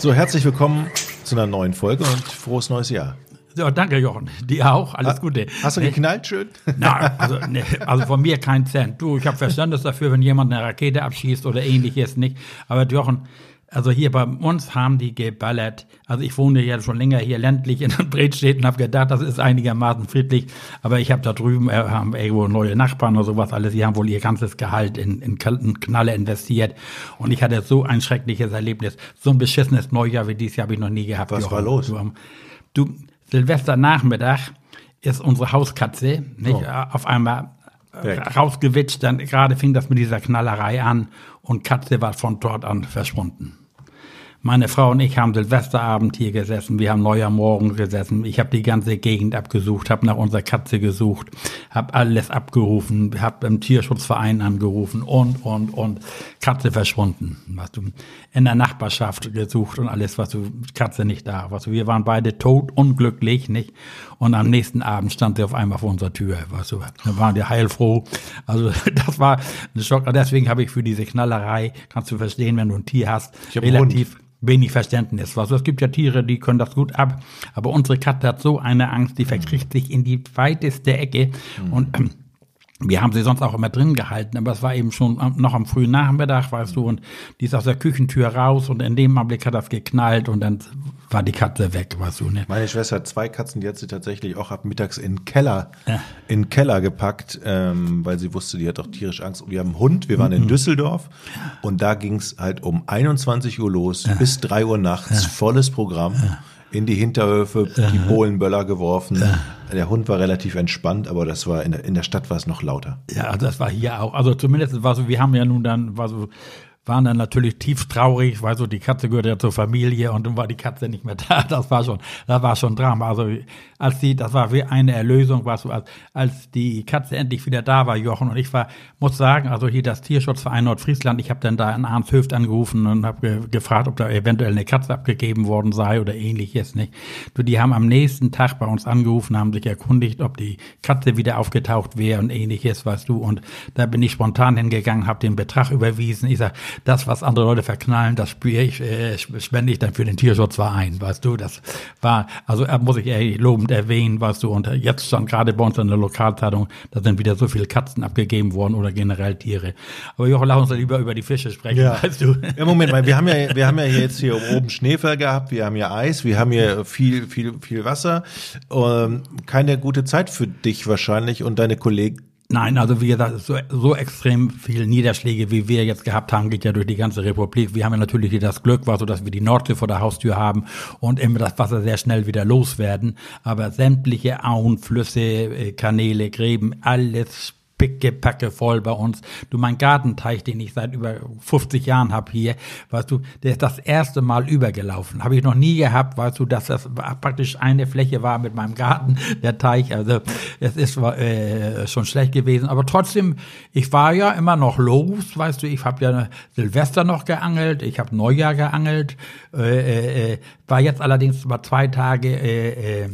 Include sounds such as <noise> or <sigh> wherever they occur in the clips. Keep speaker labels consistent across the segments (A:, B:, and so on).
A: So, herzlich willkommen zu einer neuen Folge und frohes neues Jahr.
B: Ja, danke, Jochen. Dir auch. Alles
A: Ha-
B: Gute.
A: Hast du geknallt schön?
B: Na, also, nee, also von mir kein Cent. Du, ich habe Verständnis dafür, wenn jemand eine Rakete abschießt oder ähnliches nicht. Aber Jochen, also hier bei uns haben die geballert. Also ich wohne ja schon länger hier ländlich in <laughs> Bredstedt und habe gedacht, das ist einigermaßen friedlich. Aber ich habe da drüben, äh, haben irgendwo neue Nachbarn oder sowas alles. Die haben wohl ihr ganzes Gehalt in, in Knalle investiert. Und ich hatte so ein schreckliches Erlebnis. So ein beschissenes Neujahr wie dieses Jahr habe ich noch nie gehabt.
A: Was
B: Jochen.
A: war los?
B: Du Silvesternachmittag ist unsere Hauskatze nicht,
A: Oh.
B: äh, auf einmal äh,
A: Weg.
B: rausgewitscht. Dann gerade fing das mit dieser Knallerei an und Katze war von dort an verschwunden. Meine Frau und ich haben Silvesterabend hier gesessen, wir haben Neujahrmorgen gesessen. Ich habe die ganze Gegend abgesucht, habe nach unserer Katze gesucht, habe alles abgerufen, habe im Tierschutzverein angerufen und, und, und. Katze verschwunden. Weißt du, in der Nachbarschaft gesucht und alles, was du, Katze nicht da. Weißt du, wir waren beide tot, unglücklich, nicht? Und am nächsten Abend stand sie auf einmal vor unserer Tür, weißt du. Da waren wir heilfroh. Also, <laughs> das war ein Schock. Deswegen habe ich für diese Knallerei, kannst du verstehen, wenn du ein Tier hast, relativ wenig Verständnis. Also es gibt ja Tiere, die können das gut ab, aber unsere Katze hat so eine Angst, die verkriecht sich in die weiteste Ecke und ähm, wir haben sie sonst auch immer drin gehalten, aber es war eben schon noch am frühen Nachmittag, weißt du, und die ist aus der Küchentür raus und in dem Augenblick hat das geknallt und dann war die Katze weg, weißt du, ne?
A: Meine Schwester hat zwei Katzen, die hat sie tatsächlich auch ab mittags in den Keller,
B: Ja.
A: in den Keller gepackt, ähm, weil sie wusste, die hat auch tierisch Angst. Und wir haben einen Hund, wir
B: Mhm.
A: waren in Düsseldorf und da ging es halt um 21 Uhr los bis 3 Uhr nachts, volles Programm. In die Hinterhöfe, die Bohlenböller geworfen. Der Hund war relativ entspannt, aber das war in der, in der Stadt war es noch lauter.
B: Ja, das war hier auch. Also zumindest war so, wir haben ja nun dann, war so, waren dann natürlich tief traurig, weil so die Katze gehört ja zur Familie und dann war die Katze nicht mehr <laughs> da. Das war schon, das war schon Drama. Also als die, das war wie eine Erlösung, war so, als, als die Katze endlich wieder da war, Jochen und ich war, muss sagen, also hier das Tierschutzverein Nordfriesland, ich habe dann da in Arnshöft angerufen und habe ge gefragt, ob da eventuell eine Katze abgegeben worden sei oder ähnliches, nicht? Du, die haben am nächsten Tag bei uns angerufen, haben sich erkundigt, ob die Katze wieder aufgetaucht wäre und ähnliches, weißt du. Und da bin ich spontan hingegangen, habe den Betrag überwiesen. Ich sag, das, was andere Leute verknallen, das spüre ich, äh, spende ich dann für den Tierschutzverein, weißt du. Das war, also äh, muss ich ehrlich lobend erwähnen, weißt du. Und äh, jetzt stand gerade bei uns in der Lokalzeitung, da sind wieder so viele Katzen abgegeben worden oder generell Tiere. Aber Jochen, lass uns lieber über die Fische sprechen, weißt du.
A: Ja, Moment mal, wir haben ja, wir haben ja hier jetzt hier oben Schneefall gehabt, wir haben hier Eis, wir haben hier viel, viel, viel Wasser. Ähm, keine gute Zeit für dich wahrscheinlich und deine Kollegen.
B: Nein, also wie gesagt, so, so extrem viel Niederschläge, wie wir jetzt gehabt haben, geht ja durch die ganze Republik. Wir haben ja natürlich hier das Glück, war so, dass wir die Nordsee vor der Haustür haben und immer das Wasser sehr schnell wieder loswerden. Aber sämtliche Auen, Flüsse, äh, Kanäle, Gräben, alles pickepacke voll bei uns. Du, mein Gartenteich, den ich seit über 50 Jahren hab hier, weißt du, der ist das erste Mal übergelaufen. Habe ich noch nie gehabt, weißt du, dass das praktisch eine Fläche war mit meinem Garten, der Teich. Also es ist äh, schon schlecht gewesen. Aber trotzdem, ich war ja immer noch los, weißt du, ich habe ja Silvester noch geangelt, ich habe Neujahr geangelt, äh, äh, war jetzt allerdings mal zwei Tage äh, äh,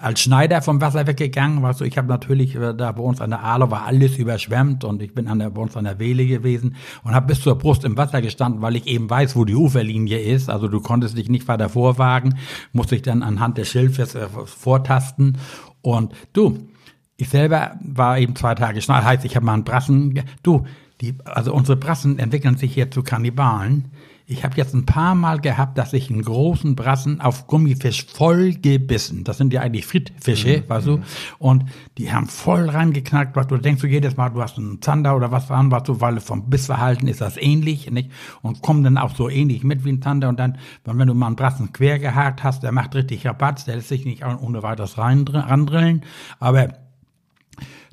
B: als Schneider vom Wasser weggegangen, weißt du, ich habe natürlich äh, da bei uns an der Aale war alles überschwemmt und ich bin an der, bei uns an der Wehle gewesen und habe bis zur Brust im Wasser gestanden, weil ich eben weiß, wo die Uferlinie ist. Also du konntest dich nicht weiter vorwagen, musste ich dann anhand des Schilfes äh, vortasten und du, ich selber war eben zwei Tage schnell, heißt, ich habe mal einen Brassen, du, die, also unsere Brassen entwickeln sich hier zu Kannibalen. Ich habe jetzt ein paar Mal gehabt, dass ich einen großen Brassen auf Gummifisch voll gebissen. Das sind ja eigentlich Frittfische, weißt du? Und die haben voll reingeknackt. Was du denkst du jedes Mal, du hast einen Zander oder was dran, was du, weil vom Bissverhalten ist das ähnlich, nicht? Und kommen dann auch so ähnlich mit wie ein Zander. Und dann, wenn du mal einen Brassen quer gehakt hast, der macht richtig Rabatz, der lässt sich nicht ohne weiteres rein, randrillen. Aber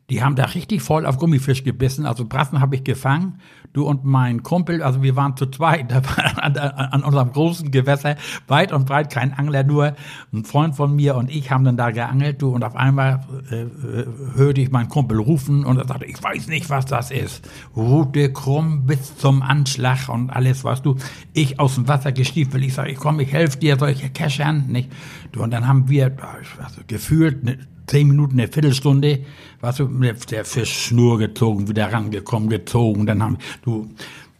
B: die haben da richtig voll auf Gummifisch gebissen. Also Brassen habe ich gefangen. Du und mein Kumpel, also wir waren zu zweit <laughs> da an, an, unserem großen Gewässer, weit und breit kein Angler, nur ein Freund von mir und ich haben dann da geangelt. Du und auf einmal äh, äh, hörte ich meinen Kumpel rufen und er sagte, ich weiß nicht, was das ist. Rute krumm bis zum Anschlag und alles, weißt du. Ich aus dem Wasser gestiefelt. Ich sage, ich komm, ich helfe dir, solche Keschern, nicht? Du und dann haben wir also gefühlt ne, zehn Minuten, eine Viertelstunde, weißt du, der Fisch Schnur gezogen, wieder rangekommen, gezogen, dann haben, du,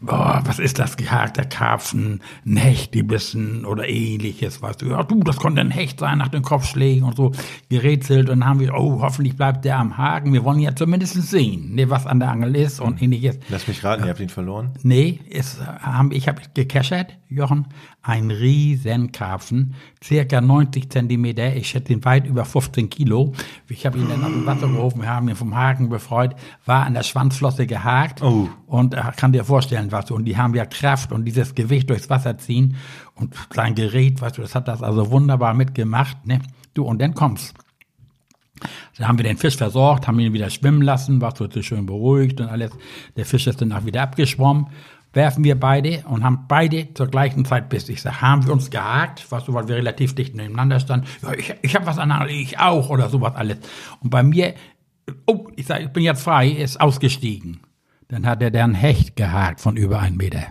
B: boah, was ist das gehakter Karpfen, ein Hecht, die bissen oder ähnliches, weißt du, ja du, das konnte ein Hecht sein nach den Kopfschlägen und so gerätselt und dann haben wir, oh, hoffentlich bleibt der am Haken, wir wollen ja zumindest sehen, ne, was an der Angel ist und ähnliches.
A: Lass mich raten, ihr habt ihn verloren?
B: Nee, es, haben, ich habe gekeschert, Jochen, ein Riesenkarpfen, circa 90 Zentimeter, ich schätze ihn weit über 15 Kilo. Ich habe ihn dann aus dem Wasser gerufen, wir haben ihn vom Haken befreut, war an der Schwanzflosse gehakt
A: Oh.
B: und äh, kann dir vorstellen, was du, und die haben ja Kraft und dieses Gewicht durchs Wasser ziehen und sein Gerät, weißt du, das hat das also wunderbar mitgemacht, ne? Du, und dann kommst. Dann haben wir den Fisch versorgt, haben ihn wieder schwimmen lassen, war so schön beruhigt und alles. Der Fisch ist dann auch wieder abgeschwommen. Werfen wir beide und haben beide zur gleichen Zeit Biss. Ich sag, haben wir uns gehakt, weißt du, weil wir relativ dicht nebeneinander standen. Ja, ich, ich habe was an ich auch oder sowas alles. Und bei mir, oh, ich sag, ich bin jetzt frei, ist ausgestiegen. Dann hat er dann Hecht gehakt von über einen Meter.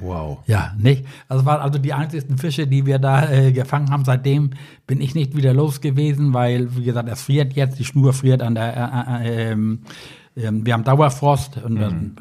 A: Wow.
B: Ja, nicht? Das waren also die einzigsten Fische, die wir da äh, gefangen haben. Seitdem bin ich nicht wieder los gewesen, weil, wie gesagt, es friert jetzt, die Schnur friert an der, äh, äh, ähm, ähm, wir haben Dauerfrost und dann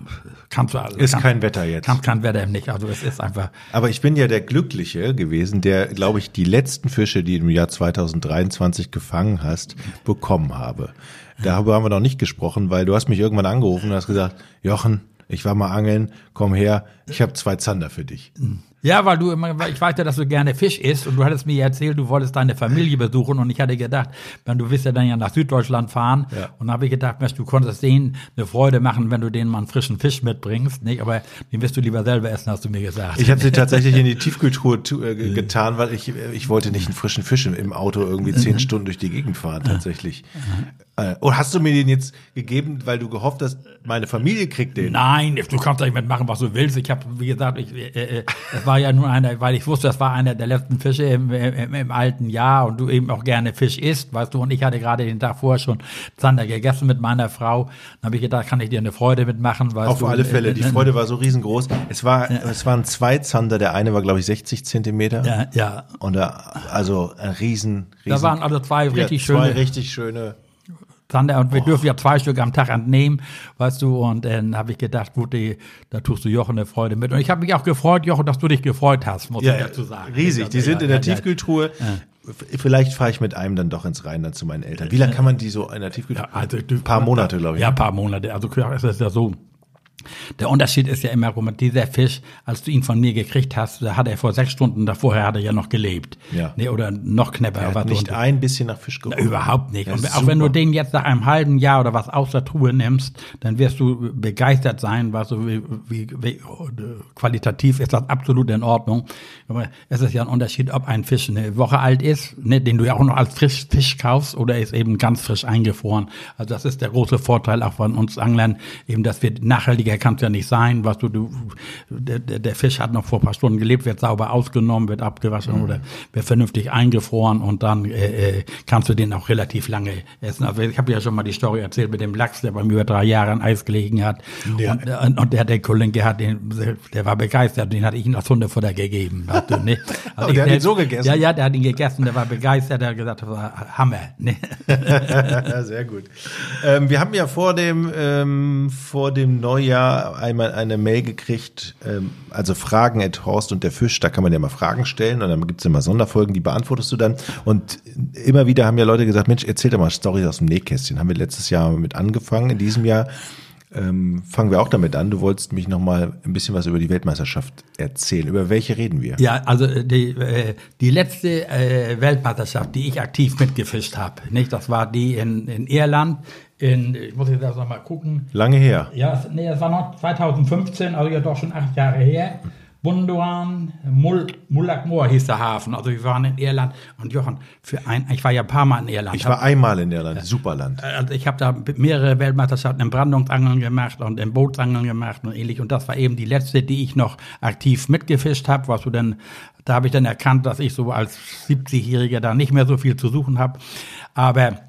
B: kannst du also,
A: Mhm. Ist
B: kann,
A: kein Wetter jetzt.
B: Kann, kein Wetter nicht. Also es ist einfach.
A: Aber ich bin ja der Glückliche gewesen, der, glaube ich, die letzten Fische, die du im Jahr 2023 gefangen hast, bekommen habe. Darüber haben wir noch nicht gesprochen, weil du hast mich irgendwann angerufen und hast gesagt, Jochen, ich war mal angeln, komm her, ich habe zwei Zander für dich.
B: Ja, weil du immer, weil ich weiß ja, dass du gerne Fisch isst und du hattest mir erzählt, du wolltest deine Familie besuchen und ich hatte gedacht, wenn du willst ja dann ja nach Süddeutschland fahren
A: Ja.
B: und da habe ich gedacht, Mensch, du konntest denen eine Freude machen, wenn du denen mal einen frischen Fisch mitbringst, nicht? Aber den wirst du lieber selber essen, hast du mir gesagt.
A: Ich habe sie tatsächlich in die Tiefkühltruhe tu- äh, ge- getan, weil ich, äh, ich wollte nicht einen frischen Fisch im, Auto irgendwie zehn Stunden durch die Gegend fahren, tatsächlich. Äh, Und hast du mir den jetzt gegeben, weil du gehofft hast, meine Familie kriegt den?
B: Nein, du kannst nicht mitmachen, was du willst. Ich habe, wie gesagt, ich, äh, äh, das war ja nur einer, weil ich wusste, das war einer der letzten Fische im, im, im alten Jahr und du eben auch gerne Fisch isst, weißt du. Und ich hatte gerade den Tag vorher schon Zander gegessen mit meiner Frau. Dann habe ich gedacht, kann ich dir eine Freude mitmachen, weißt
A: Auf
B: du.
A: alle Fälle,
B: Äh,
A: die
B: äh,
A: Freude war so riesengroß. Es war, es waren zwei Zander, der eine war, glaube ich, 60 Zentimeter.
B: Ja, ja.
A: Und da, also ein riesen, riesen
B: Da waren also zwei richtig
A: ja, zwei
B: schöne
A: richtig schöne.
B: Zander und wir dürfen ja zwei Stück am Tag entnehmen, weißt du, und dann habe ich gedacht, gut, die, da tust du Jochen eine Freude mit. Und ich habe mich auch gefreut, Jochen, dass du dich gefreut hast, muss ich dazu sagen.
A: riesig. Die
B: Ja,
A: sind
B: ja,
A: in der
B: ja, ja.
A: Tiefkühltruhe. Vielleicht fahre ich mit einem dann doch ins Rheinland zu meinen Eltern. Wie lange kann man die so in der Tiefkühltruhe?
B: Ja, also
A: Ein paar Monate, glaube ich.
B: Ja, ein paar Monate. Also es ist ja so. Der Unterschied ist ja immer, guck mal, dieser Fisch, als du ihn von mir gekriegt hast, da hat er vor sechs Stunden davor hat er ja noch gelebt.
A: Ja.
B: Nee, oder noch knapper.
A: Er hat nicht ein bisschen nach Fisch
B: Na,
A: gerochen.
B: überhaupt nicht. Und auch wenn du
A: super.
B: den jetzt nach einem halben Jahr oder was aus der Truhe nimmst, dann wirst du begeistert sein, was so wie, wie, wie qualitativ ist das absolut in Ordnung. Aber es ist ja ein Unterschied, ob ein Fisch eine Woche alt ist, ne, den du ja auch noch als frisch Fisch kaufst, oder ist eben ganz frisch eingefroren. Also das ist der große Vorteil auch von uns Anglern, eben, dass wir nachhaltiger kann es ja nicht sein, was du, du der, der Fisch hat noch vor ein paar Stunden gelebt, wird sauber ausgenommen, wird abgewaschen oder wird vernünftig eingefroren und dann äh, äh, kannst du den auch relativ lange essen. Also ich habe ja schon mal die Story erzählt mit dem Lachs, der bei mir über drei Jahre an Eis gelegen hat.
A: Ja.
B: Und, äh, und, und der, der Kollege hat den, der war begeistert, den hatte ich ihm als Hundefutter gegeben. Weißt du, ne? Also <laughs>
A: Und
B: ich
A: der hat ihn
B: selbst-
A: so gegessen?
B: Ja, ja, der hat ihn gegessen, der war begeistert, der hat gesagt, das war Hammer. Ne? <laughs>
A: Sehr gut. Ähm, wir haben ja vor dem, ähm, vor dem Neujahr einmal eine Mail gekriegt, ähm, also Fragen at Horst und der Fisch, da kann man ja mal Fragen stellen und dann gibt's immer Sonderfolgen, die beantwortest du dann. Und immer wieder haben ja Leute gesagt, Mensch, erzähl doch mal Storys aus dem Nähkästchen. Haben wir letztes Jahr mit angefangen, in diesem Jahr ähm, fangen wir auch damit an. Du wolltest mich noch mal ein bisschen was über die Weltmeisterschaft erzählen. Über welche reden wir?
B: Ja, also äh, die, äh, die letzte äh, Weltmeisterschaft, die ich aktiv mitgefischt habe, nicht? Das war die in, in Irland. In, ich muss jetzt erst noch mal gucken.
A: Lange her.
B: Ja, es- nee, das war noch 2015, also ja doch schon acht Jahre her. Bunduan, Mul, Mullakmoor hieß der Hafen. Also wir waren in Irland und Jochen, für ein, ich war ja ein paar Mal in Irland.
A: Ich war einmal in Irland, Superland.
B: Also ich habe da mehrere Weltmeisterschaften im Brandungsangeln gemacht und im Bootsangeln gemacht und ähnlich. Und das war eben die letzte, die ich noch aktiv mitgefischt habe. Was du denn, da habe ich dann erkannt, dass ich so als 70-Jähriger da nicht mehr so viel zu suchen habe. Aber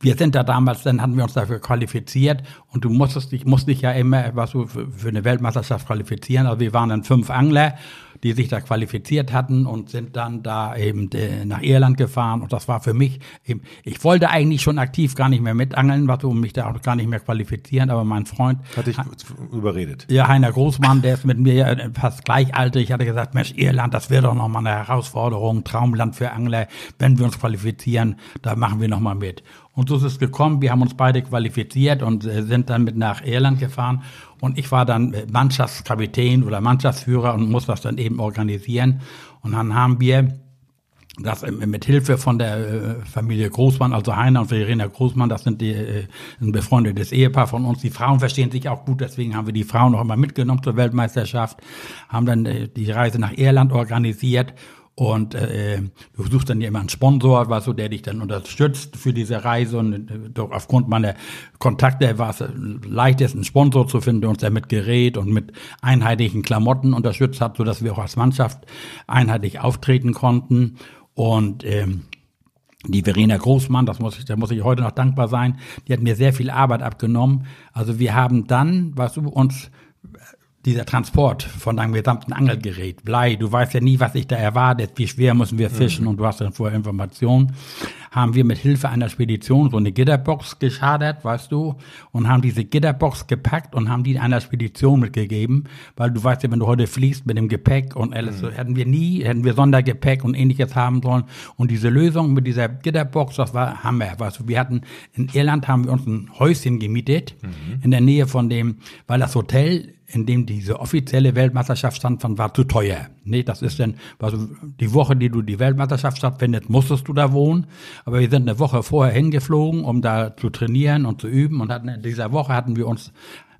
B: wir sind da damals, dann hatten wir uns dafür qualifiziert und du musstest dich, musst dich ja immer, was du für, eine Weltmeisterschaft qualifizieren. Also wir waren dann fünf Angler, die sich da qualifiziert hatten und sind dann da eben äh, nach Irland gefahren. Und das war für mich eben, ich wollte eigentlich schon aktiv gar nicht mehr mitangeln, was um mich da auch gar nicht mehr qualifizieren, aber mein Freund.
A: Hat dich überredet.
B: Ja, Heiner Großmann, der ist mit mir fast gleichaltrig, hatte gesagt, Mensch, Irland, das wäre doch nochmal eine Herausforderung, Traumland für Angler, wenn wir uns qualifizieren, da machen wir nochmal mit. Und so ist es gekommen. Wir haben uns beide qualifiziert und äh, sind dann mit nach Irland gefahren. Und ich war dann Mannschaftskapitän oder Mannschaftsführer und muss das dann eben organisieren. Und dann haben wir das mit Hilfe von der äh, Familie Großmann, also Heiner und Verena Großmann, das sind die, äh, ein befreundetes Ehepaar von uns. Die Frauen verstehen sich auch gut, deswegen haben wir die Frauen noch immer mitgenommen zur Weltmeisterschaft, haben dann die Reise nach Irland organisiert und äh, du suchst dann ja immer einen Sponsor, was so, der dich dann unterstützt für diese Reise. Und äh, doch aufgrund meiner Kontakte war es leicht, einen Sponsor zu finden, der uns ja mit Gerät und mit einheitlichen Klamotten unterstützt hat, sodass wir auch als Mannschaft einheitlich auftreten konnten. Und ähm, die Verena Großmann, das muss ich, da muss ich heute noch dankbar sein, die hat mir sehr viel Arbeit abgenommen. Also wir haben dann, was du uns dieser Transport von deinem gesamten Angelgerät, Blei, du weißt ja nie, was sich da erwartet, wie schwer müssen wir fischen mhm. und du hast dann vorher Informationen, haben wir mit Hilfe einer Spedition so eine Gitterbox geschadert, weißt du, und haben diese Gitterbox gepackt und haben die einer Spedition mitgegeben, weil du weißt ja, wenn du heute fliegst mit dem Gepäck und alles, mhm. hätten wir nie, hätten wir Sondergepäck und ähnliches haben sollen und diese Lösung mit dieser Gitterbox, das war Hammer, weißt du, wir hatten, in Irland haben wir uns ein Häuschen gemietet, mhm. in der Nähe von dem, weil das Hotel in dem diese offizielle Weltmeisterschaft stattfand, war zu teuer. Nee, das ist dann, also die Woche, die du die Weltmeisterschaft stattfindet, musstest du da wohnen. Aber wir sind eine Woche vorher hingeflogen, um da zu trainieren und zu üben. Und hatten, in dieser Woche hatten wir uns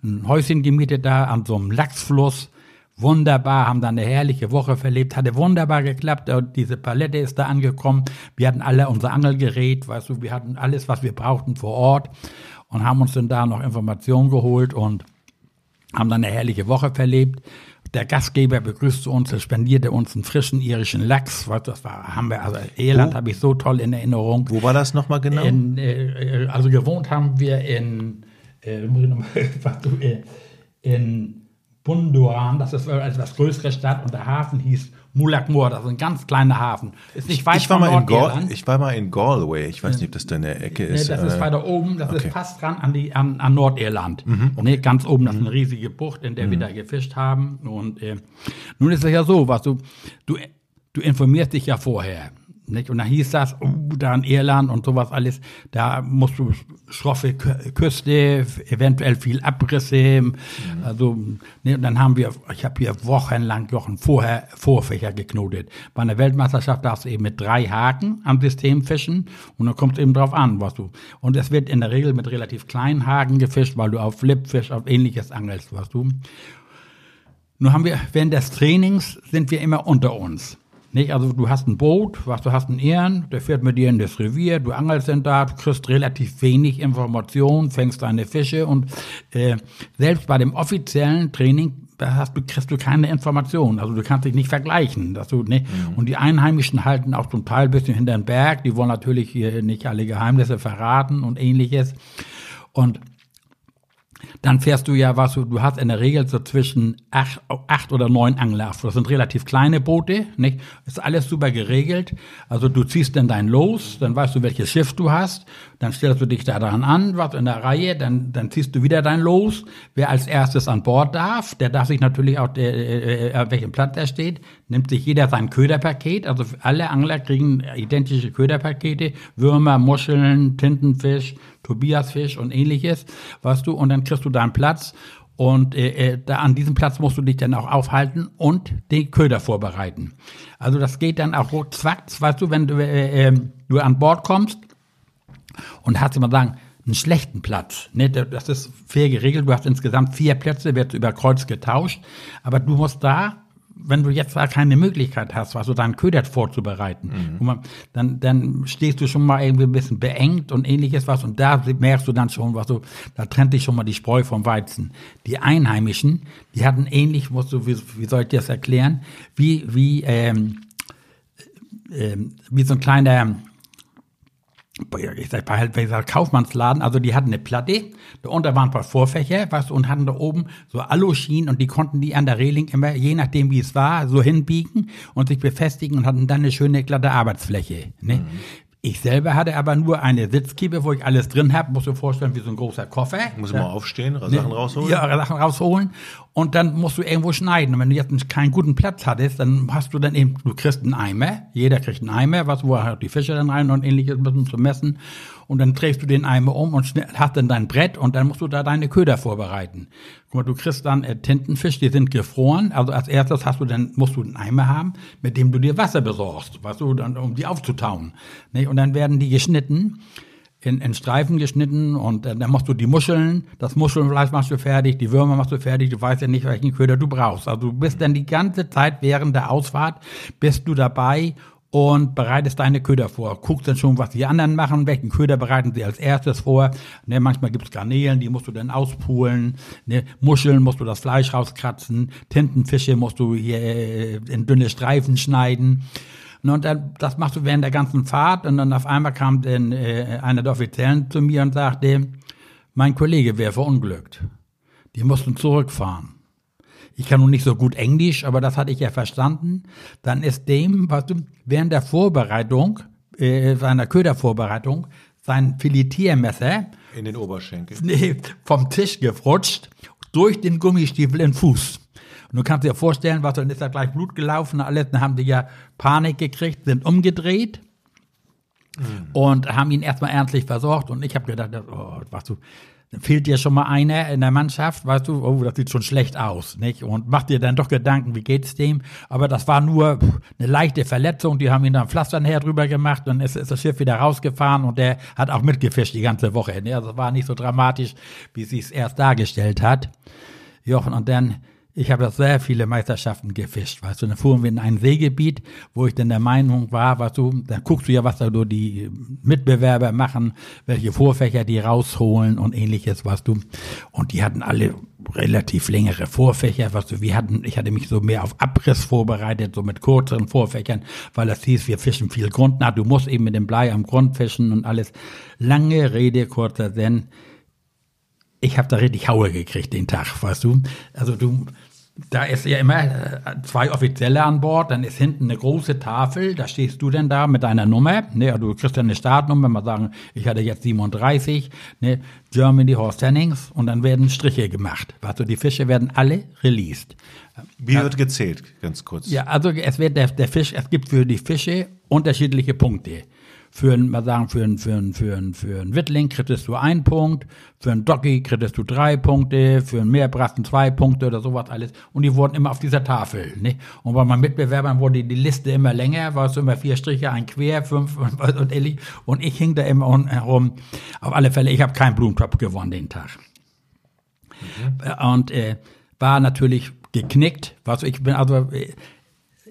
B: ein Häuschen gemietet da an so einem Lachsfluss. Wunderbar, haben da eine herrliche Woche verlebt, hatte wunderbar geklappt. Diese Palette ist da angekommen. Wir hatten alle unser Angelgerät, weißt du, wir hatten alles, was wir brauchten vor Ort und haben uns dann da noch Informationen geholt und haben dann eine herrliche Woche verlebt. Der Gastgeber begrüßte uns, er spendierte uns einen frischen irischen Lachs. Was das war, haben wir, also Irland habe ich so toll in Erinnerung.
A: Wo war das nochmal genau?
B: In, äh, also gewohnt haben wir in, äh, <laughs> äh, in Bunduran, das ist eine etwas größere Stadt und der Hafen hieß Mulakmur, das ist ein ganz kleiner Hafen. Ist nicht weit
A: ich war, mal in Gal ich war mal in Galway, ich weiß nicht, ob das da in der Ecke ist.
B: Nee, das ist äh, weiter oben, das okay. ist fast dran an, die, an, an Nordirland. Mhm. Und nee, ganz oben, das ist eine riesige Bucht, in der mhm. wir da gefischt haben. Und äh, nun ist es ja so, was du, du, du informierst dich ja vorher. Nicht? Und dann hieß das, oh, da in Irland und sowas alles, da musst du schroffe Küste, eventuell viel Abrisse. Mhm. Also, ne, und dann haben wir, ich habe hier wochenlang Wochen vorher Vorfächer geknotet. Bei einer Weltmeisterschaft darfst du eben mit drei Haken am System fischen und dann kommt es eben drauf an, was du. Und es wird in der Regel mit relativ kleinen Haken gefischt, weil du auf Flipfisch, auf ähnliches angelst, was du. Nun haben wir, während des Trainings sind wir immer unter uns. Nicht? Also du hast ein Boot, was du hast einen Ehren, der fährt mit dir in das Revier, du angelst dann da, du kriegst relativ wenig Informationen, fängst deine Fische und äh, selbst bei dem offiziellen Training da hast, kriegst du keine Informationen. Also du kannst dich nicht vergleichen. Dass du, ne? Mhm. Und die Einheimischen halten auch zum Teil ein bisschen hinter den Berg. Die wollen natürlich hier nicht alle Geheimnisse verraten und ähnliches. Und dann fährst du ja, was du, du hast in der Regel so zwischen acht, acht oder neun Angler. Das sind relativ kleine Boote, nicht? Ist alles super geregelt. Also du ziehst dann dein Los, dann weißt du, welches Schiff du hast, dann stellst du dich da dran an, was in der Reihe, dann, dann ziehst du wieder dein Los. Wer als erstes an Bord darf, der darf sich natürlich auch, der, äh, äh, welchem Platz er steht, nimmt sich jeder sein Köderpaket. Also alle Angler kriegen identische Köderpakete, Würmer, Muscheln, Tintenfisch, Tobiasfisch und ähnliches, weißt du, und dann kriegst du deinen Platz und äh, äh, da an diesem Platz musst du dich dann auch aufhalten und den Köder vorbereiten. Also das geht dann auch ruckzuck, weißt du, wenn du, äh, äh, du an Bord kommst und hast immer sagen, einen schlechten Platz. Ne? Das ist fair geregelt. Du hast insgesamt vier Plätze, wird über Kreuz getauscht. Aber du musst da wenn du jetzt da keine Möglichkeit hast, also deinen Köder vorzubereiten, mhm. man, dann, dann stehst du schon mal irgendwie ein bisschen beengt und ähnliches was und da merkst du dann schon, was du, da trennt dich schon mal die Spreu vom Weizen. Die Einheimischen, die hatten ähnlich, musst du, wie, wie soll ich dir das erklären, wie, wie, ähm, ähm, wie so ein kleiner, ich sag bei, bei dieser Kaufmannsladen, also die hatten eine Platte, da unter waren ein paar Vorfächer, was und hatten da oben so Aluschienen und die konnten die an der Reling immer, je nachdem wie es war, so hinbiegen und sich befestigen und hatten dann eine schöne glatte Arbeitsfläche. Ne? Mhm. Ich selber hatte aber nur eine Sitzkippe, wo ich alles drin habe. Muss dir vorstellen, wie so ein großer Koffer.
A: Muss ja. mal aufstehen, Sachen rausholen?
B: Ja, Sachen rausholen. Und dann musst du irgendwo schneiden. Und wenn du jetzt keinen guten Platz hattest, dann hast du dann eben, du kriegst einen Eimer. Jeder kriegt einen Eimer, was, wo er die Fische dann rein und ähnliches müssen zu messen und dann drehst du den Eimer um und hast dann dein Brett und dann musst du da deine Köder vorbereiten. Guck mal, du kriegst dann äh, Tintenfisch, die sind gefroren. Also als erstes hast du dann, musst du einen Eimer haben, mit dem du dir Wasser besorgst, weißt du, dann, um die aufzutauen. Ne? Und dann werden die geschnitten. In, in Streifen geschnitten und äh, dann machst du die Muscheln, das Muschelnfleisch machst du fertig, die Würmer machst du fertig, du weißt ja nicht, welchen Köder du brauchst. Also du bist dann die ganze Zeit während der Ausfahrt, bist du dabei und bereitest deine Köder vor. Guckst dann schon, was die anderen machen, welchen Köder bereiten sie als erstes vor. Ne, manchmal gibt's Garnelen, die musst du dann auspulen. Ne, Muscheln musst du das Fleisch rauskratzen. Tintenfische musst du hier äh, in dünne Streifen schneiden. Und dann, das machst du während der ganzen Fahrt. Und dann auf einmal kam dann äh, einer der Offiziellen zu mir und sagte, mein Kollege wäre verunglückt. Die mussten zurückfahren ich kann nun nicht so gut Englisch, aber das hatte ich ja verstanden, dann ist dem, was du, während der Vorbereitung, äh, seiner Ködervorbereitung, sein Filetiermesser
A: in den Oberschenkel <laughs>
B: nee, vom Tisch gefrutscht, durch den Gummistiefel in den Fuß. Und du kannst dir vorstellen, was dann ist da gleich Blut gelaufen, alles, dann haben die ja Panik gekriegt, sind umgedreht mhm. und haben ihn erstmal ernstlich versorgt und ich habe gedacht, oh, was du, fehlt dir schon mal einer in der Mannschaft, weißt du, oh, das sieht schon schlecht aus, nicht? Und mach dir dann doch Gedanken, wie geht's dem? Aber das war nur eine leichte Verletzung, die haben ihn dann Pflaster her drüber gemacht und ist, ist das Schiff wieder rausgefahren und der hat auch mitgefischt die ganze Woche. Ne? Also das war nicht so dramatisch, wie sie es erst dargestellt hat. Jochen, und dann ich habe sehr viele Meisterschaften gefischt, weißt du. Dann fuhren wir in ein Seegebiet, wo ich dann der Meinung war, weißt du, dann guckst du ja, was da so die Mitbewerber machen, welche Vorfächer die rausholen und ähnliches, weißt du. Und die hatten alle relativ längere Vorfächer, was du, wir hatten, ich hatte mich so mehr auf Abriss vorbereitet, so mit kürzeren Vorfächern, weil das hieß, wir fischen viel Grund. Du musst eben mit dem Blei am Grund fischen und alles. Lange Rede, kurzer Sinn ich habe da richtig Haue gekriegt den Tag, weißt du. Also du, da ist ja immer äh, zwei Offizielle an Bord, dann ist hinten eine große Tafel, da stehst du denn da mit deiner Nummer, ne, also du kriegst dann eine Startnummer, mal sagen, ich hatte jetzt 37, ne, Germany Horse Hennings und dann werden Striche gemacht. Weißt du, die Fische werden alle released.
A: Wie wird gezählt, ganz kurz?
B: Ja, also es wird der, der Fisch, es gibt für die Fische unterschiedliche Punkte. Für ein, mal sagen, für ein, für ein, für ein, für ein Wittling kriegst du einen Punkt, für ein Doggy kriegst du drei Punkte, für ein Meerbrassen zwei Punkte oder sowas alles. Und die wurden immer auf dieser Tafel, ne? Und bei meinen Mitbewerbern wurde die Liste immer länger, war es immer vier Striche, ein quer, fünf und, <laughs> und, und, und ich hing da immer herum. Auf alle Fälle, ich habe keinen Blumentopf gewonnen den Tag. Mhm. Und äh, war natürlich geknickt. Was ich bin also äh,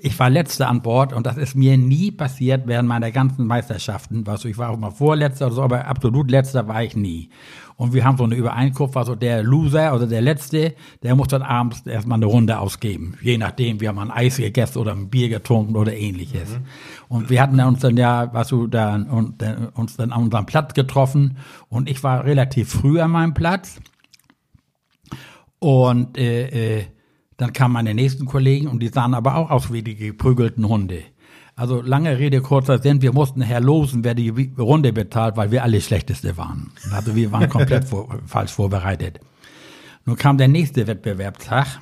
B: ich war letzter an Bord und das ist mir nie passiert während meiner ganzen Meisterschaften. Was ich war auch mal vorletzter oder so, aber absolut letzter war ich nie. Und wir haben so eine Übereinkunft, also der Loser, also der Letzte, der muss dann abends erstmal eine Runde ausgeben. Je nachdem, wir haben ein Eis gegessen oder ein Bier getrunken oder ähnliches. Mhm. Und wir hatten uns dann ja, was du da, und, uns dann an unserem Platz getroffen und ich war relativ früh an meinem Platz. Und äh, äh, dann kamen meine nächsten Kollegen und die sahen aber auch aus wie die geprügelten Hunde. Also lange Rede, kurzer Sinn, wir mussten herlosen, wer die Runde bezahlt, weil wir alle Schlechteste waren. Also wir waren komplett <laughs> vor, falsch vorbereitet. Nun kam der nächste Wettbewerbstag.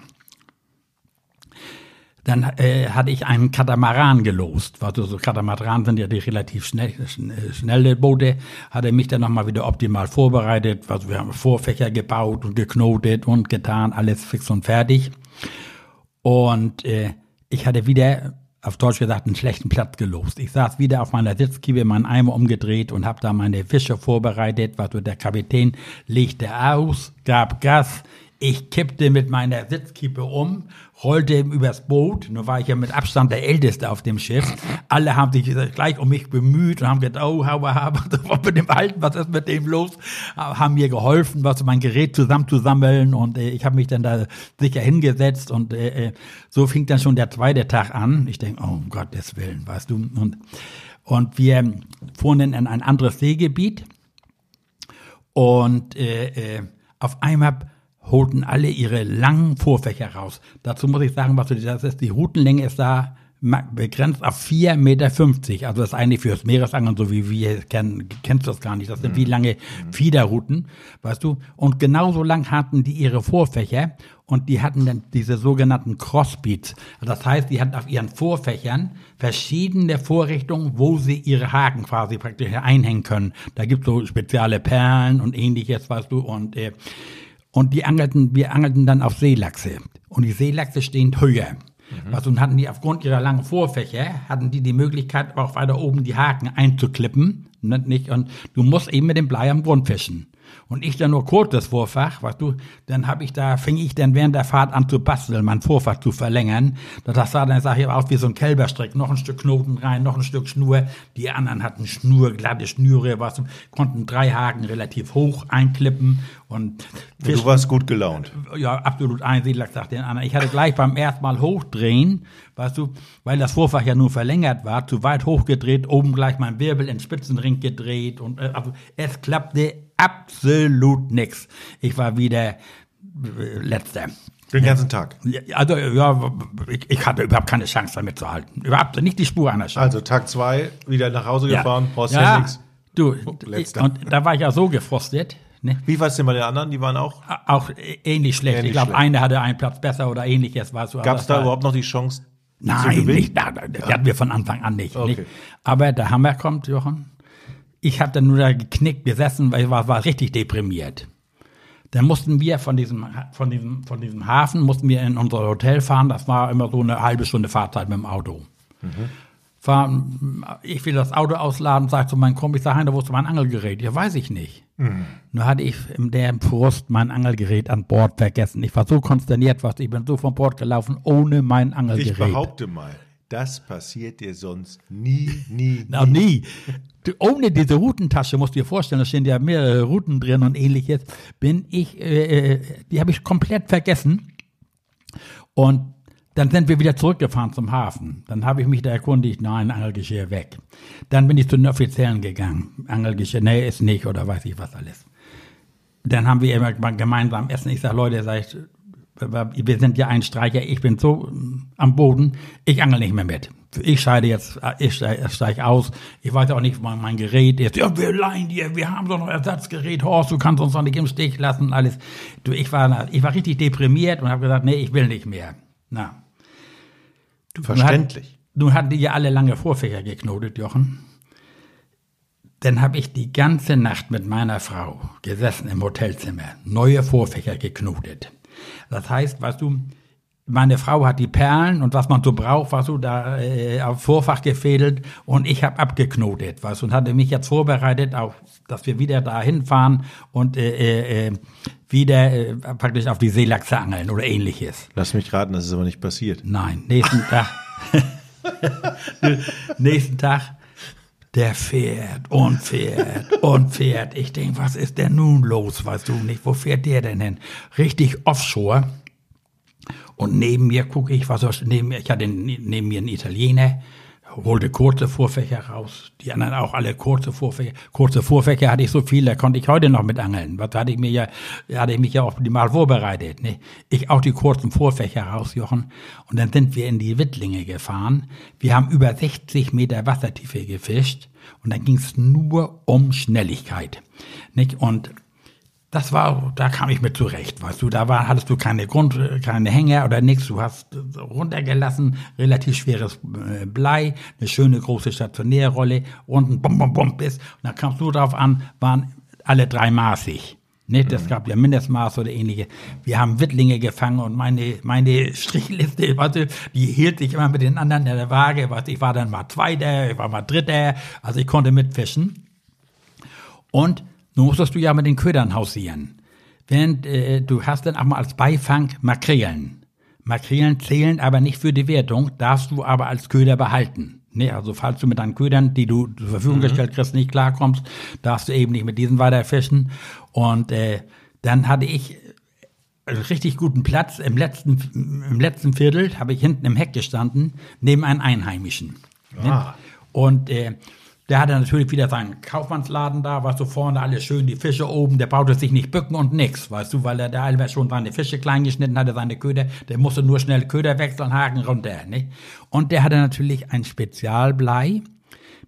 B: Dann äh, hatte ich einen Katamaran gelost. Also so Katamaran sind ja die relativ schnell, schnelle Boote. Hatte mich dann nochmal wieder optimal vorbereitet. Also wir haben Vorfächer gebaut und geknotet und getan, alles fix und fertig. Und äh, ich hatte wieder, auf Deutsch gesagt, einen schlechten Platz gelost. Ich saß wieder auf meiner Sitzkiebe, meinen Eimer umgedreht und habe da meine Fische vorbereitet. Was der Kapitän legte aus, gab Gas. Ich kippte mit meiner Sitzkippe um rollte übers Boot. Nur war ich ja mit Abstand der Älteste auf dem Schiff. Alle haben sich gleich um mich bemüht und haben gedacht, oh, hau, hau, <laughs> was mit dem Alten, was ist mit dem los? Haben mir geholfen, was mein Gerät zusammenzusammeln und äh, ich habe mich dann da sicher hingesetzt und äh, äh, so fing dann schon der zweite Tag an. Ich denke, oh um Gottes Willen, weißt du. Und Und wir fuhren dann in ein anderes Seegebiet und äh, äh, auf einmal holten alle ihre langen Vorfächer raus. Dazu muss ich sagen, was du, das ist, die Routenlänge ist da begrenzt auf 4,50 Meter. Also das ist eigentlich fürs Meeresangeln, so wie wir kennen, kennst du das gar nicht. Das sind wie lange Fiederrouten, weißt du. Und genauso lang hatten die ihre Vorfächer und die hatten dann diese sogenannten Crossbeats. Das heißt, die hatten auf ihren Vorfächern verschiedene Vorrichtungen, wo sie ihre Haken quasi praktisch einhängen können. Da gibt's so spezielle Perlen und ähnliches, weißt du, und äh, und die angelten, wir angelten dann auf Seelachse. Und die Seelachse stehen höher. Mhm. Also hatten die aufgrund ihrer langen Vorfächer, hatten die die Möglichkeit, auch weiter oben die Haken einzuklippen. Ne, nicht? Und du musst eben mit dem Blei am Grund fischen. Und ich dann nur kurzes Vorfach, weißt du, dann habe ich da, fing ich dann während der Fahrt an zu basteln, mein Vorfach zu verlängern. Das sah dann, sag ich, aus wie so ein Kälberstrick, noch ein Stück Knoten rein, noch ein Stück Schnur. Die anderen hatten Schnur, glatte Schnüre, was, konnten drei Haken relativ hoch einklippen und
A: Du warst gut gelaunt.
B: Ja, absolut ein Siedlach, sagt den anderen. Ich hatte gleich beim ersten Mal hochdrehen, weißt du, weil das Vorfach ja nur verlängert war, zu weit hochgedreht, oben gleich mein Wirbel in Spitzenring gedreht und äh, also es klappte absolut nix. Ich war wieder äh, letzter.
A: Den ganzen Tag.
B: Also ja, ich, ich, hatte überhaupt keine Chance damit zu halten. Überhaupt nicht die Spur einer Chance.
A: Also Tag zwei wieder nach Hause
B: ja.
A: gefahren, brauchst
B: ja,
A: ja nichts.
B: Du, ich, und da war ich ja so gefrostet. Ne?
A: Wie war es denn bei den anderen? Die waren auch?
B: Auch ähnlich schlecht. Ähnlich ich glaube, eine hatte einen Platz besser oder ähnliches.
A: so, Gab es da überhaupt noch die Chance?
B: Nein, nicht. Da, die ja. hatten wir von Anfang an nicht, okay. nicht. Aber der Hammer kommt, Jochen. Ich habe dann nur da geknickt gesessen, weil ich war, war richtig deprimiert. Dann mussten wir von diesem, von, diesem, von diesem Hafen, mussten wir in unser Hotel fahren. Das war immer so eine halbe Stunde Fahrzeit mit dem Auto. Mhm. Fahren, ich will das Auto ausladen, sagt zu meinem Kumpel, ich sage, wo ist mein Angelgerät? Ja, weiß ich nicht. Mhm. Nur hatte ich in der Frust mein Angelgerät an Bord vergessen. Ich war so konsterniert, was ich bin so von Bord gelaufen, ohne mein Angelgerät. Ich
A: behaupte mal, das passiert dir sonst nie, nie, <laughs>
B: nie. nie. Ohne diese Routentasche, musst du dir vorstellen, da stehen ja mehrere Routen drin und ähnliches, bin ich, äh, äh, die habe ich komplett vergessen. Und dann sind wir wieder zurückgefahren zum Hafen. Dann habe ich mich da erkundigt, nein, Angelgeschirr weg. Dann bin ich zu den Offiziellen gegangen. Angelgeschirr, nee, ist nicht oder weiß ich was alles. Dann haben wir immer gemeinsam essen. Ich sage, Leute, sag ich, wir sind ja ein Streicher, ich bin so mm, am Boden, ich angel nicht mehr mit. Ich scheide jetzt, ich steige aus. Ich weiß auch nicht, mein, mein Gerät ist. Ja, wir leihen dir, wir haben so noch Ersatzgerät, Horst, du kannst uns doch nicht im Stich lassen, alles. Du, ich war, ich war richtig deprimiert und habe gesagt, nee, ich will nicht mehr. Na.
A: Du, Verständlich.
B: Nun, hatten die ja alle lange Vorfächer geknotet, Jochen. Dann habe ich die ganze Nacht mit meiner Frau gesessen im Hotelzimmer, neue Vorfächer geknotet. Das heißt, weißt du, meine Frau hat die Perlen und was man so braucht, weißt du, da äh, auf Vorfach gefädelt und ich habe abgeknotet, du, und hatte mich jetzt vorbereitet, auf, dass wir wieder da hinfahren und äh, äh, wieder äh, praktisch auf die Seelachse angeln oder ähnliches.
A: Lass mich raten, das ist aber nicht passiert.
B: Nein, nächsten Tag. <laughs> nächsten Tag der fährt und fährt und fährt. Ich denke, was ist denn nun los, weißt du nicht? Wo fährt der denn hin? Richtig offshore. Und neben mir gucke ich, was neben mir, ich hatte neben mir einen Italiener, holte kurze Vorfächer raus, die anderen auch alle kurze Vorfächer. Kurze Vorfächer hatte ich so viel, da konnte ich heute noch mit angeln. Was hatte ich mir ja, hatte ich mich ja optimal vorbereitet. Ne? Ich auch die kurzen Vorfächer rausjochen und dann sind wir in die Wittlinge gefahren. Wir haben über 60 Meter Wassertiefe gefischt und dann ging es nur um Schnelligkeit. Nicht? Und das war, da kam ich mit zurecht, weißt du, da war, hattest du keine Grund, keine Hänger oder nichts, du hast runtergelassen, relativ schweres äh, Blei, eine schöne große Stationärrolle und ein Bum Bum Bum bis, und da kamst du drauf an, waren alle drei maßig. Nicht? Das mhm. gab ja Mindestmaß oder ähnliche. Wir haben Wittlinge gefangen und meine, meine Strichliste, <laughs> warte, die hielt sich immer mit den anderen in der Waage. Warte, ich war dann mal Zweiter, ich war mal Dritter, also ich konnte mitfischen. Und nun musstest du ja mit den Ködern hausieren. Während äh, du hast dann auch mal als Beifang Makrelen. Makrelen zählen aber nicht für die Wertung, darfst du aber als Köder behalten. Nee, also falls du mit deinen Ködern, die du zur Verfügung mhm. gestellt kriegst, nicht klarkommst, darfst du eben nicht mit diesen weiterfischen. Und äh, dann hatte ich einen richtig guten Platz. Im letzten, im letzten Viertel habe ich hinten im Heck gestanden, neben einem Einheimischen. Ah. Und äh, der hatte natürlich wieder seinen Kaufmannsladen da, war so vorne alles schön, die Fische oben, der brauchte sich nicht bücken und nix, weißt du, weil er da schon seine Fische klein geschnitten hatte, seine Köder, der musste nur schnell Köder wechseln, Haken runter, nicht? Und der hatte natürlich ein Spezialblei,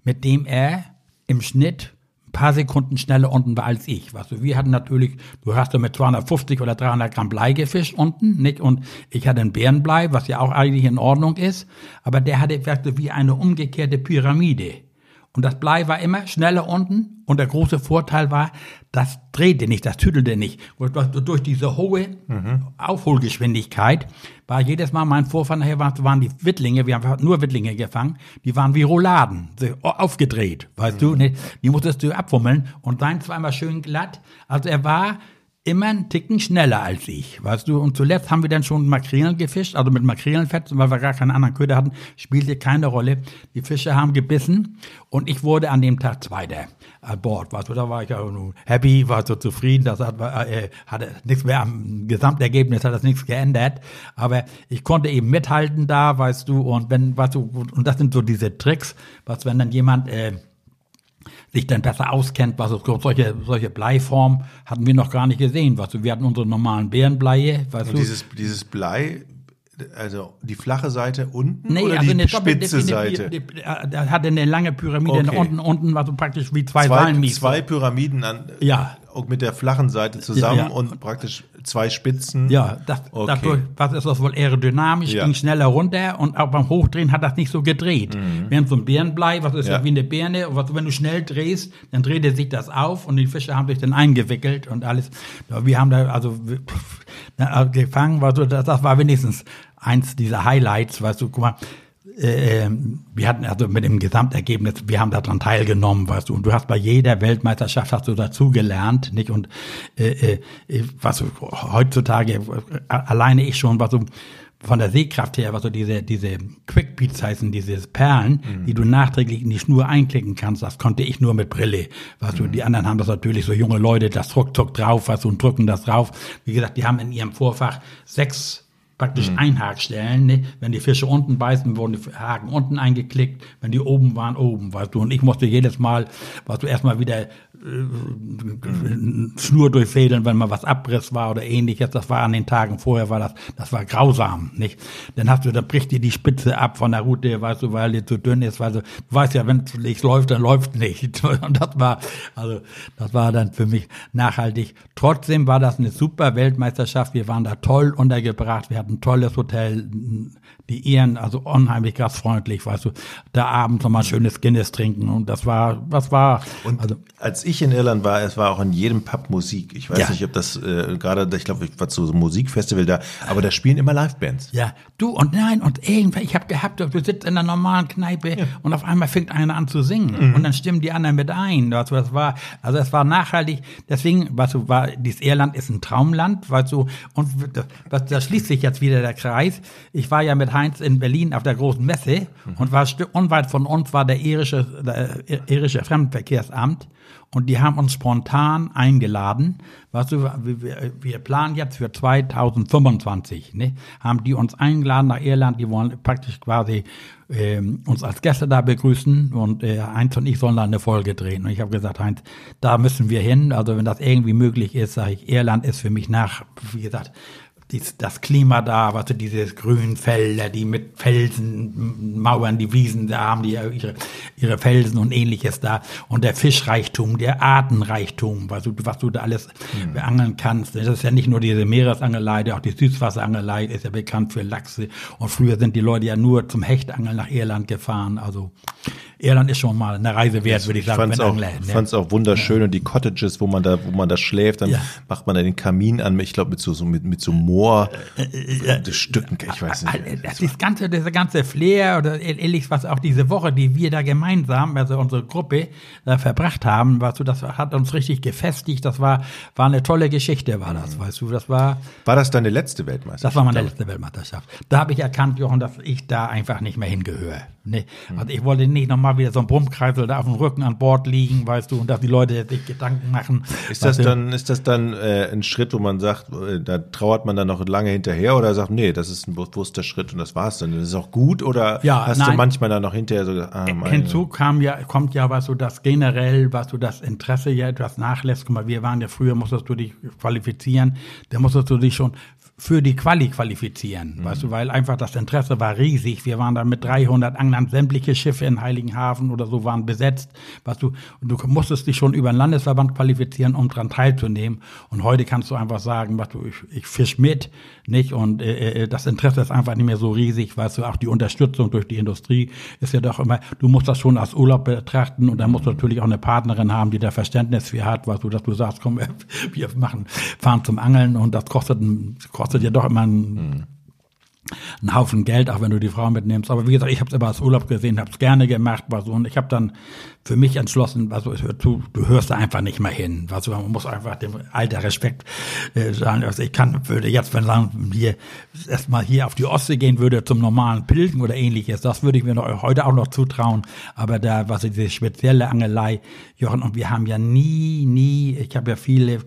B: mit dem er im Schnitt ein paar Sekunden schneller unten war als ich. Weißt du, wir hatten natürlich, du hast ja mit 250 oder 300 Gramm Blei gefischt unten, nicht? Und ich hatte ein Bärenblei, was ja auch eigentlich in Ordnung ist, aber der hatte wirklich wie eine umgekehrte Pyramide. Und das Blei war immer schneller unten und der große Vorteil war, das drehte nicht, das tüdelte nicht. Und durch diese hohe mhm. Aufholgeschwindigkeit war jedes Mal mein Vorfahren nachher waren die Wittlinge, wir haben nur Wittlinge gefangen, die waren wie Rouladen, aufgedreht, weißt mhm. du, die musstest du abwummeln und sein zweimal schön glatt. Also er war immer einen Ticken schneller als ich, weißt du. Und zuletzt haben wir dann schon Makrelen gefischt, also mit Makrelenfett, weil wir gar keinen anderen Köder hatten, spielte keine Rolle. Die Fische haben gebissen und ich wurde an dem Tag Zweiter an Bord, weißt du. Da war ich ja nur happy, war so zufrieden, das hat, äh, hatte nichts mehr am Gesamtergebnis, hat das nichts geändert. Aber ich konnte eben mithalten da, weißt du, und wenn, weißt du, und das sind so diese Tricks, was wenn dann jemand, äh, sich dann besser auskennt, was es solche solche Bleiform hatten wir noch gar nicht gesehen, was wir hatten unsere normalen Bärenbleie,
A: weißt Und du? Dieses dieses Blei also die flache Seite unten
B: nee,
A: oder
B: also
A: die
B: eine
A: spitze Seite?
B: Die, da hatte eine lange Pyramide okay. unten, unten war so praktisch wie zwei,
A: zwei Zwei Pyramiden an,
B: ja.
A: Mit der flachen Seite zusammen
B: ja.
A: und praktisch zwei Spitzen.
B: Ja, das, okay. dadurch was ist das wohl aerodynamisch, ja. ging schneller runter und auch beim Hochdrehen hat das nicht so gedreht. Mhm. Während so ein Bärenblei, was ist ja. wie eine Birne, was, wenn du schnell drehst, dann drehte sich das auf und die Fische haben sich dann eingewickelt und alles. Wir haben da also gefangen, war so, das, das war wenigstens eins dieser Highlights, weißt du, guck mal, äh, wir hatten also mit dem Gesamtergebnis, wir haben daran teilgenommen, weißt du, und du hast bei jeder Weltmeisterschaft hast du dazugelernt, nicht? Und äh, äh, was heutzutage äh, alleine ich schon, was du von der Sehkraft her, was so diese, diese Quick Beats heißen, diese Perlen, mhm. die du nachträglich in die Schnur einklicken kannst, das konnte ich nur mit Brille. Weißt mhm. du, die anderen haben das natürlich so junge Leute, das ruckzuck drauf, weißt du, und drücken das drauf. Wie gesagt, die haben in ihrem Vorfach sechs praktisch mhm. Einhakstellen. Ne? Wenn die Fische unten beißen, wurden die Haken unten eingeklickt. Wenn die oben waren, oben, weißt du. Und ich musste jedes Mal, weißt du, erstmal wieder Schnur durchfädeln, wenn mal was Abriss war oder ähnliches. Das war an den Tagen vorher, war das, das war grausam, nicht? Dann hast du, da bricht dir die Spitze ab von der Route, weißt du, weil die zu dünn ist, weil du, du weißt ja, wenn es nicht läuft, dann läuft nicht. <laughs> Und das war, also, das war dann für mich nachhaltig. Trotzdem war das eine super Weltmeisterschaft. Wir waren da toll untergebracht. Wir hatten ein tolles Hotel, die Ehren, also unheimlich gastfreundlich, weißt du, da abends nochmal schönes Guinness trinken und das war, was war.
A: Und also, als ich in Irland war, es war auch in jedem Pub Musik. Ich weiß ja. nicht, ob das äh, gerade, ich glaube, ich war zu so einem Musikfestival da, aber da spielen immer Livebands.
B: Ja, du und nein und irgendwann, ich habe gehabt, du sitzt in einer normalen Kneipe ja. und auf einmal fängt einer an zu singen mhm. und dann stimmen die anderen mit ein. Also das war, also es war nachhaltig. Deswegen, weißt du, war dieses Irland ist ein Traumland, weißt du, und das, das schließt sich jetzt wieder der Kreis. Ich war ja mit Heinz in Berlin auf der großen Messe mhm. und war unweit von uns war der irische, der irische Fremdenverkehrsamt und die haben uns spontan eingeladen. Weißt du, wir, wir planen jetzt für 2025, ne? Haben die uns eingeladen nach Irland, die wollen praktisch quasi äh, uns als Gäste da begrüßen und äh, Heinz und ich sollen da eine Folge drehen. Und ich habe gesagt, Heinz, da müssen wir hin. Also wenn das irgendwie möglich ist, sage ich, Irland ist für mich nach, wie gesagt, dies, das Klima da, was weißt du, diese grünen Felder, die mit Felsen, Mauern, die Wiesen, da haben die ja ihre, ihre Felsen und ähnliches da. Und der Fischreichtum, der Artenreichtum, was du, was du da alles mhm. beangeln kannst. Das ist ja nicht nur diese Meeresangelei, auch die Süßwasserangelei ist ja bekannt für Lachse. Und früher sind die Leute ja nur zum Hechtangeln nach Irland gefahren. Also Irland ist schon mal eine Reise wert, würde ich sagen.
A: Ich fand es auch, auch wunderschön ja. und die Cottages, wo man da, wo man da schläft, dann ja. macht man da den Kamin an, ich glaube mit so, so mit, mit so Moor äh, Stücken, ich weiß nicht.
B: Äh, das, das ganze, das ganze Flair oder ähnlich, was auch diese Woche, die wir da gemeinsam, also unsere Gruppe, da verbracht haben, weißt du, das hat uns richtig gefestigt, das war, war eine tolle Geschichte, war das, mhm. weißt du, das war.
A: War das deine letzte Weltmeisterschaft?
B: Das war meine letzte Weltmeisterschaft. Da habe ich erkannt, Jochen, dass ich da einfach nicht mehr hingehöre. Nee. Mhm. Also ich wollte nicht nochmal mal wieder so ein Brummkreisel da auf dem Rücken an Bord liegen, weißt du, und dass die Leute sich Gedanken machen.
A: Ist das dann, ist das dann äh, ein Schritt, wo man sagt, äh, da trauert man dann noch lange hinterher oder sagt, nee, das ist ein bewusster Schritt und das war's dann. Das ist auch gut oder
B: Ja,
A: hast
B: nein.
A: du manchmal dann noch hinterher so, ah, meine,
B: Hinzu kam ja, kommt ja, was du das generell, was du das Interesse ja etwas nachlässt. Guck mal, wir waren ja früher, musstest du dich qualifizieren, da musstest du dich schon für die Quali qualifizieren, weißt du, weil einfach das Interesse war riesig. Wir waren da mit 300 Anglern, sämtliche Schiffe in Heiligenhafen oder so waren besetzt, weißt du, und du musstest dich schon über den Landesverband qualifizieren, um dran teilzunehmen. Und heute kannst du einfach sagen, weißt du, ich, ich fisch mit, nicht? Und äh, äh, das Interesse ist einfach nicht mehr so riesig, weißt du, auch die Unterstützung durch die Industrie ist ja doch immer, du musst das schon als Urlaub betrachten und dann musst du natürlich auch eine Partnerin haben, die da Verständnis für hat, weißt du, dass du sagst, komm, <laughs> wir machen, fahren zum Angeln und das kostet, ein- kostet ja doch immer ein, einen Haufen Geld, auch wenn du die Frau mitnimmst. Aber wie gesagt, ich habe es immer als Urlaub gesehen, habe es gerne gemacht, war so und ich habe dann für mich entschlossen, also es hört zu, du hörst da einfach nicht mehr hin. Also man muss einfach dem alter Respekt äh, sagen. Also ich kann, würde jetzt, wenn sagen, hier erstmal hier auf die Ostsee gehen würde zum normalen Pilgen oder ähnliches, das würde ich mir noch, heute auch noch zutrauen. Aber da, was diese spezielle Angelei, Jochen, und wir haben ja nie, nie, ich habe ja viele,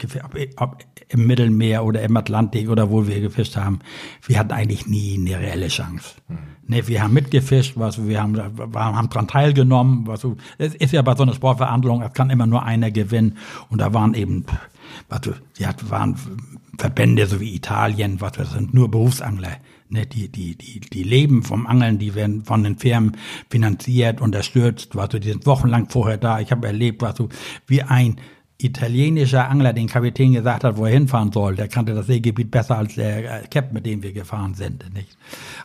B: ob im Mittelmeer oder im Atlantik oder wo wir gefischt haben, wir hatten eigentlich nie eine reelle Chance. Ne, wir haben mitgefischt, was wir haben, haben dran teilgenommen, was es ist ja bei so einer Sportveranstaltung, es kann immer nur einer gewinnen und da waren eben, was die hat, waren Verbände so wie Italien, was das sind nur Berufsangler. Ne, die, die, die, die leben vom Angeln, die werden von den Firmen finanziert, unterstützt, was die sind wochenlang vorher da. Ich habe erlebt, was wie ein italienischer Angler den Kapitän gesagt hat, wo er hinfahren soll. Der kannte das Seegebiet besser als der äh, Cap, mit dem wir gefahren sind. Nicht?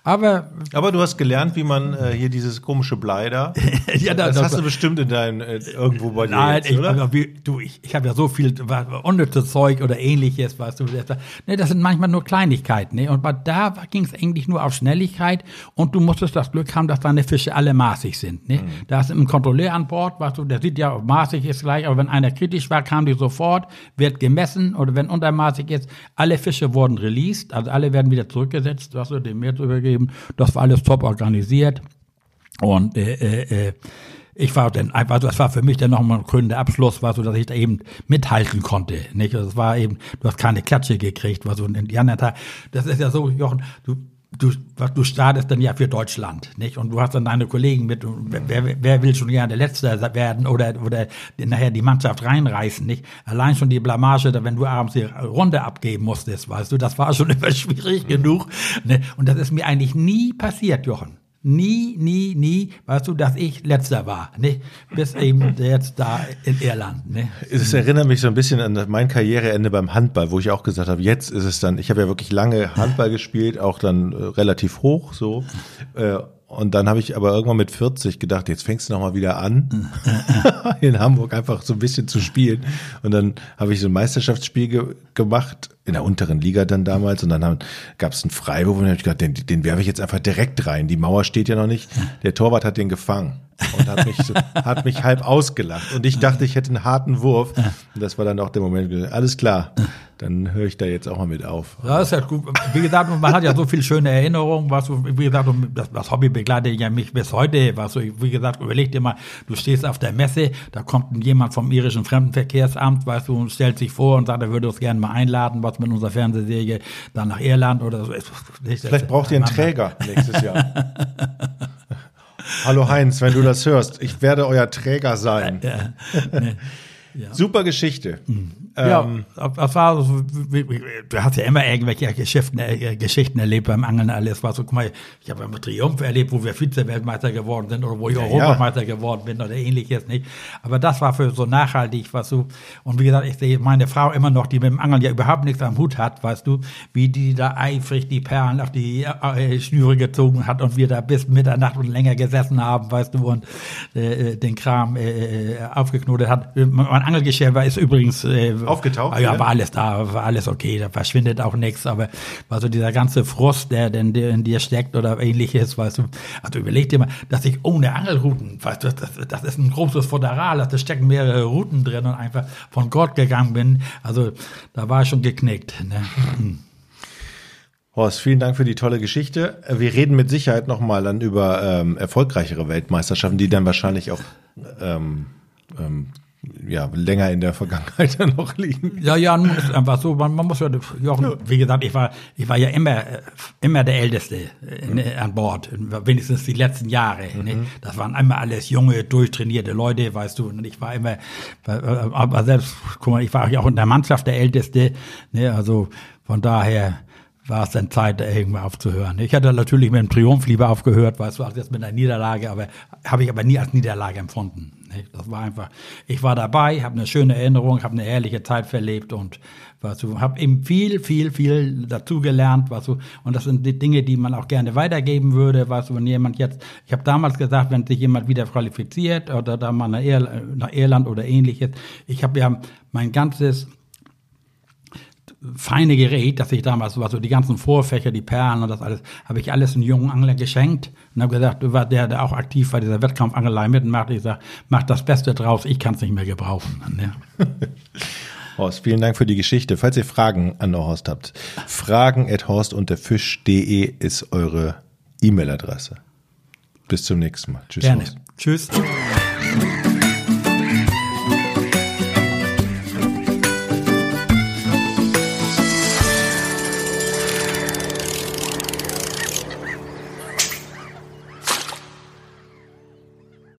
B: Aber
A: Aber du hast gelernt, wie man äh, hier dieses komische Blei da. <laughs>
B: Ja, da-
A: das,
B: das-
A: hast du bestimmt in deinem äh, irgendwo bei dir.
B: Nein,
A: jetzt,
B: ich,
A: oder?
B: wie, du, ich, ich habe ja so viel was, unnützes Zeug oder ähnliches, weißt du. Das, ne, das sind manchmal nur Kleinigkeiten. Ne? Und da ging es eigentlich nur auf Schnelligkeit und du musstest das Glück haben, dass deine Fische alle maßig sind. Ne? Da ist ein Kontrolleur an Bord, weißt du, der sieht ja, maßig ist gleich, aber wenn einer kritisch war, kam die sofort, wird gemessen oder wenn untermaßig ist, alle Fische wurden released, also alle werden wieder zurückgesetzt, was du dem Meer zu übergeben. Das war alles top organisiert. Und äh, äh, äh, ich war dann einfach, das war für mich dann nochmal ein krönender Abschluss, war so, dass ich da eben mithalten konnte. Nicht? Das war eben, du hast keine Klatsche gekriegt, war so in die anderen Tag. Das ist ja so, Jochen, du, du, was, du startest dann ja für Deutschland, nicht? Und du hast dann deine Kollegen mit, wer, wer, will schon gerne der Letzte werden oder, oder nachher die Mannschaft reinreißen, nicht? Allein schon die Blamage, wenn du abends die Runde abgeben musstest, weißt du, das war schon <laughs> immer schwierig genug. Ne? Und das ist mir eigentlich nie passiert, Jochen. Nie, nie, nie, weißt du, dass ich letzter war, ne? Bis eben jetzt da in Irland, ne?
A: Es erinnert mich so ein bisschen an mein Karriereende beim Handball, wo ich auch gesagt habe, jetzt ist es dann, ich habe ja wirklich lange Handball gespielt, auch dann äh, relativ hoch so. Äh, und dann habe ich aber irgendwann mit 40 gedacht, jetzt fängst du nochmal wieder an, <laughs> in Hamburg einfach so ein bisschen zu spielen. Und dann habe ich so ein Meisterschaftsspiel ge gemacht, in der unteren Liga dann damals. Und dann gab es einen Freiwurf und dann habe ich gedacht, den, den werfe ich jetzt einfach direkt rein. Die Mauer steht ja noch nicht. Der Torwart hat den gefangen und hat mich, so, <laughs> hat mich halb ausgelacht. Und ich dachte, ich hätte einen harten Wurf. Und das war dann auch der Moment, alles klar, dann höre ich da jetzt auch mal mit auf.
B: Ja, ist ja gut. Wie gesagt, man hat ja so viele schöne Erinnerungen, was du, wie gesagt, das, das Hobby begleitet ja mich bis heute, was du, wie gesagt, überleg dir mal, du stehst auf der Messe, da kommt jemand vom irischen Fremdenverkehrsamt, weißt du, und stellt sich vor und sagt, er würde uns gerne mal einladen, was mit unserer Fernsehserie dann nach Irland oder so.
A: Vielleicht braucht ihr einen Träger nächstes Jahr. Hallo Heinz, wenn du das hörst, ich werde euer Träger sein. <laughs>
B: Ja, nee. Ja.
A: Super Geschichte.
B: Ja,
A: Ähm,
B: das war so, wie- wie- du hast ja immer irgendwelche Geschichten, äh, Geschichten erlebt beim Angeln alles. War so, guck mal, ich habe ja mit Triumph erlebt, wo wir Vize-Weltmeister geworden sind oder wo ich
A: Ja,
B: Europameister geworden bin oder ähnliches nicht. Aber das war für so nachhaltig, was du, und wie gesagt, ich sehe meine Frau immer noch, die mit dem Angeln ja überhaupt nichts am Hut hat, weißt du, wie die da eifrig die Perlen auf die äh, Schnüre gezogen hat und wir da bis Mitternacht und länger gesessen haben, weißt du, und äh, den Kram äh, äh, aufgeknotet hat. Mein Angelgeschirr war ist übrigens äh,
A: Aufgetaucht
B: Ja, war alles da, war alles okay, da verschwindet auch nichts, aber war so dieser ganze Frust, der denn in dir steckt oder ähnliches, weißt du. Also überleg dir mal, dass ich ohne Angelrouten, weißt du, das, das ist ein großes Futteral, da stecken mehrere Routen drin und einfach von Gott gegangen bin. Also da war ich schon geknickt. Ne? Hm.
A: Horst, vielen Dank für die tolle Geschichte. Wir reden mit Sicherheit nochmal dann über ähm, erfolgreichere Weltmeisterschaften, die dann wahrscheinlich auch ähm, ähm, ja, länger in der Vergangenheit <laughs> dann noch liegen.
B: Ja, ja, nun ist einfach so, man, man muss ja, Jochen, wie gesagt, ich war, ich war ja immer, immer der Älteste in, mhm. an Bord, wenigstens die letzten Jahre. Mhm. Ne? Das waren immer alles junge, durchtrainierte Leute, weißt du, und ich war immer, aber selbst, guck mal, ich war auch in der Mannschaft der Älteste, ne? also von daher, war es dann Zeit, irgendwann aufzuhören. Ich hatte natürlich mit dem Triumph lieber aufgehört, weißt du, auch jetzt mit einer Niederlage, aber habe ich aber nie als Niederlage empfunden. Das war einfach, ich war dabei, habe eine schöne Erinnerung, habe eine ehrliche Zeit verlebt und du, habe eben viel, viel, viel dazugelernt, du, und das sind die Dinge, die man auch gerne weitergeben würde, weißt du, wenn jemand jetzt, ich habe damals gesagt, wenn sich jemand wieder qualifiziert oder da mal nach Irland oder ähnliches, ich habe ja mein ganzes feine Gerät, das ich damals, was so die ganzen Vorfächer, die Perlen und das alles, habe ich alles einem jungen Angler geschenkt und habe gesagt, war der, der auch aktiv bei dieser Wettkampfangelei mitmacht, ich sage, mach das Beste draus, ich kann es nicht mehr gebrauchen. Ja. <laughs>
A: Horst, vielen Dank für die Geschichte. Falls ihr Fragen an Horst habt, fragen at horstundderfisch.de ist eure E-Mail-Adresse. Bis zum nächsten Mal.
B: Tschüss. Gerne. Horst. Tschüss.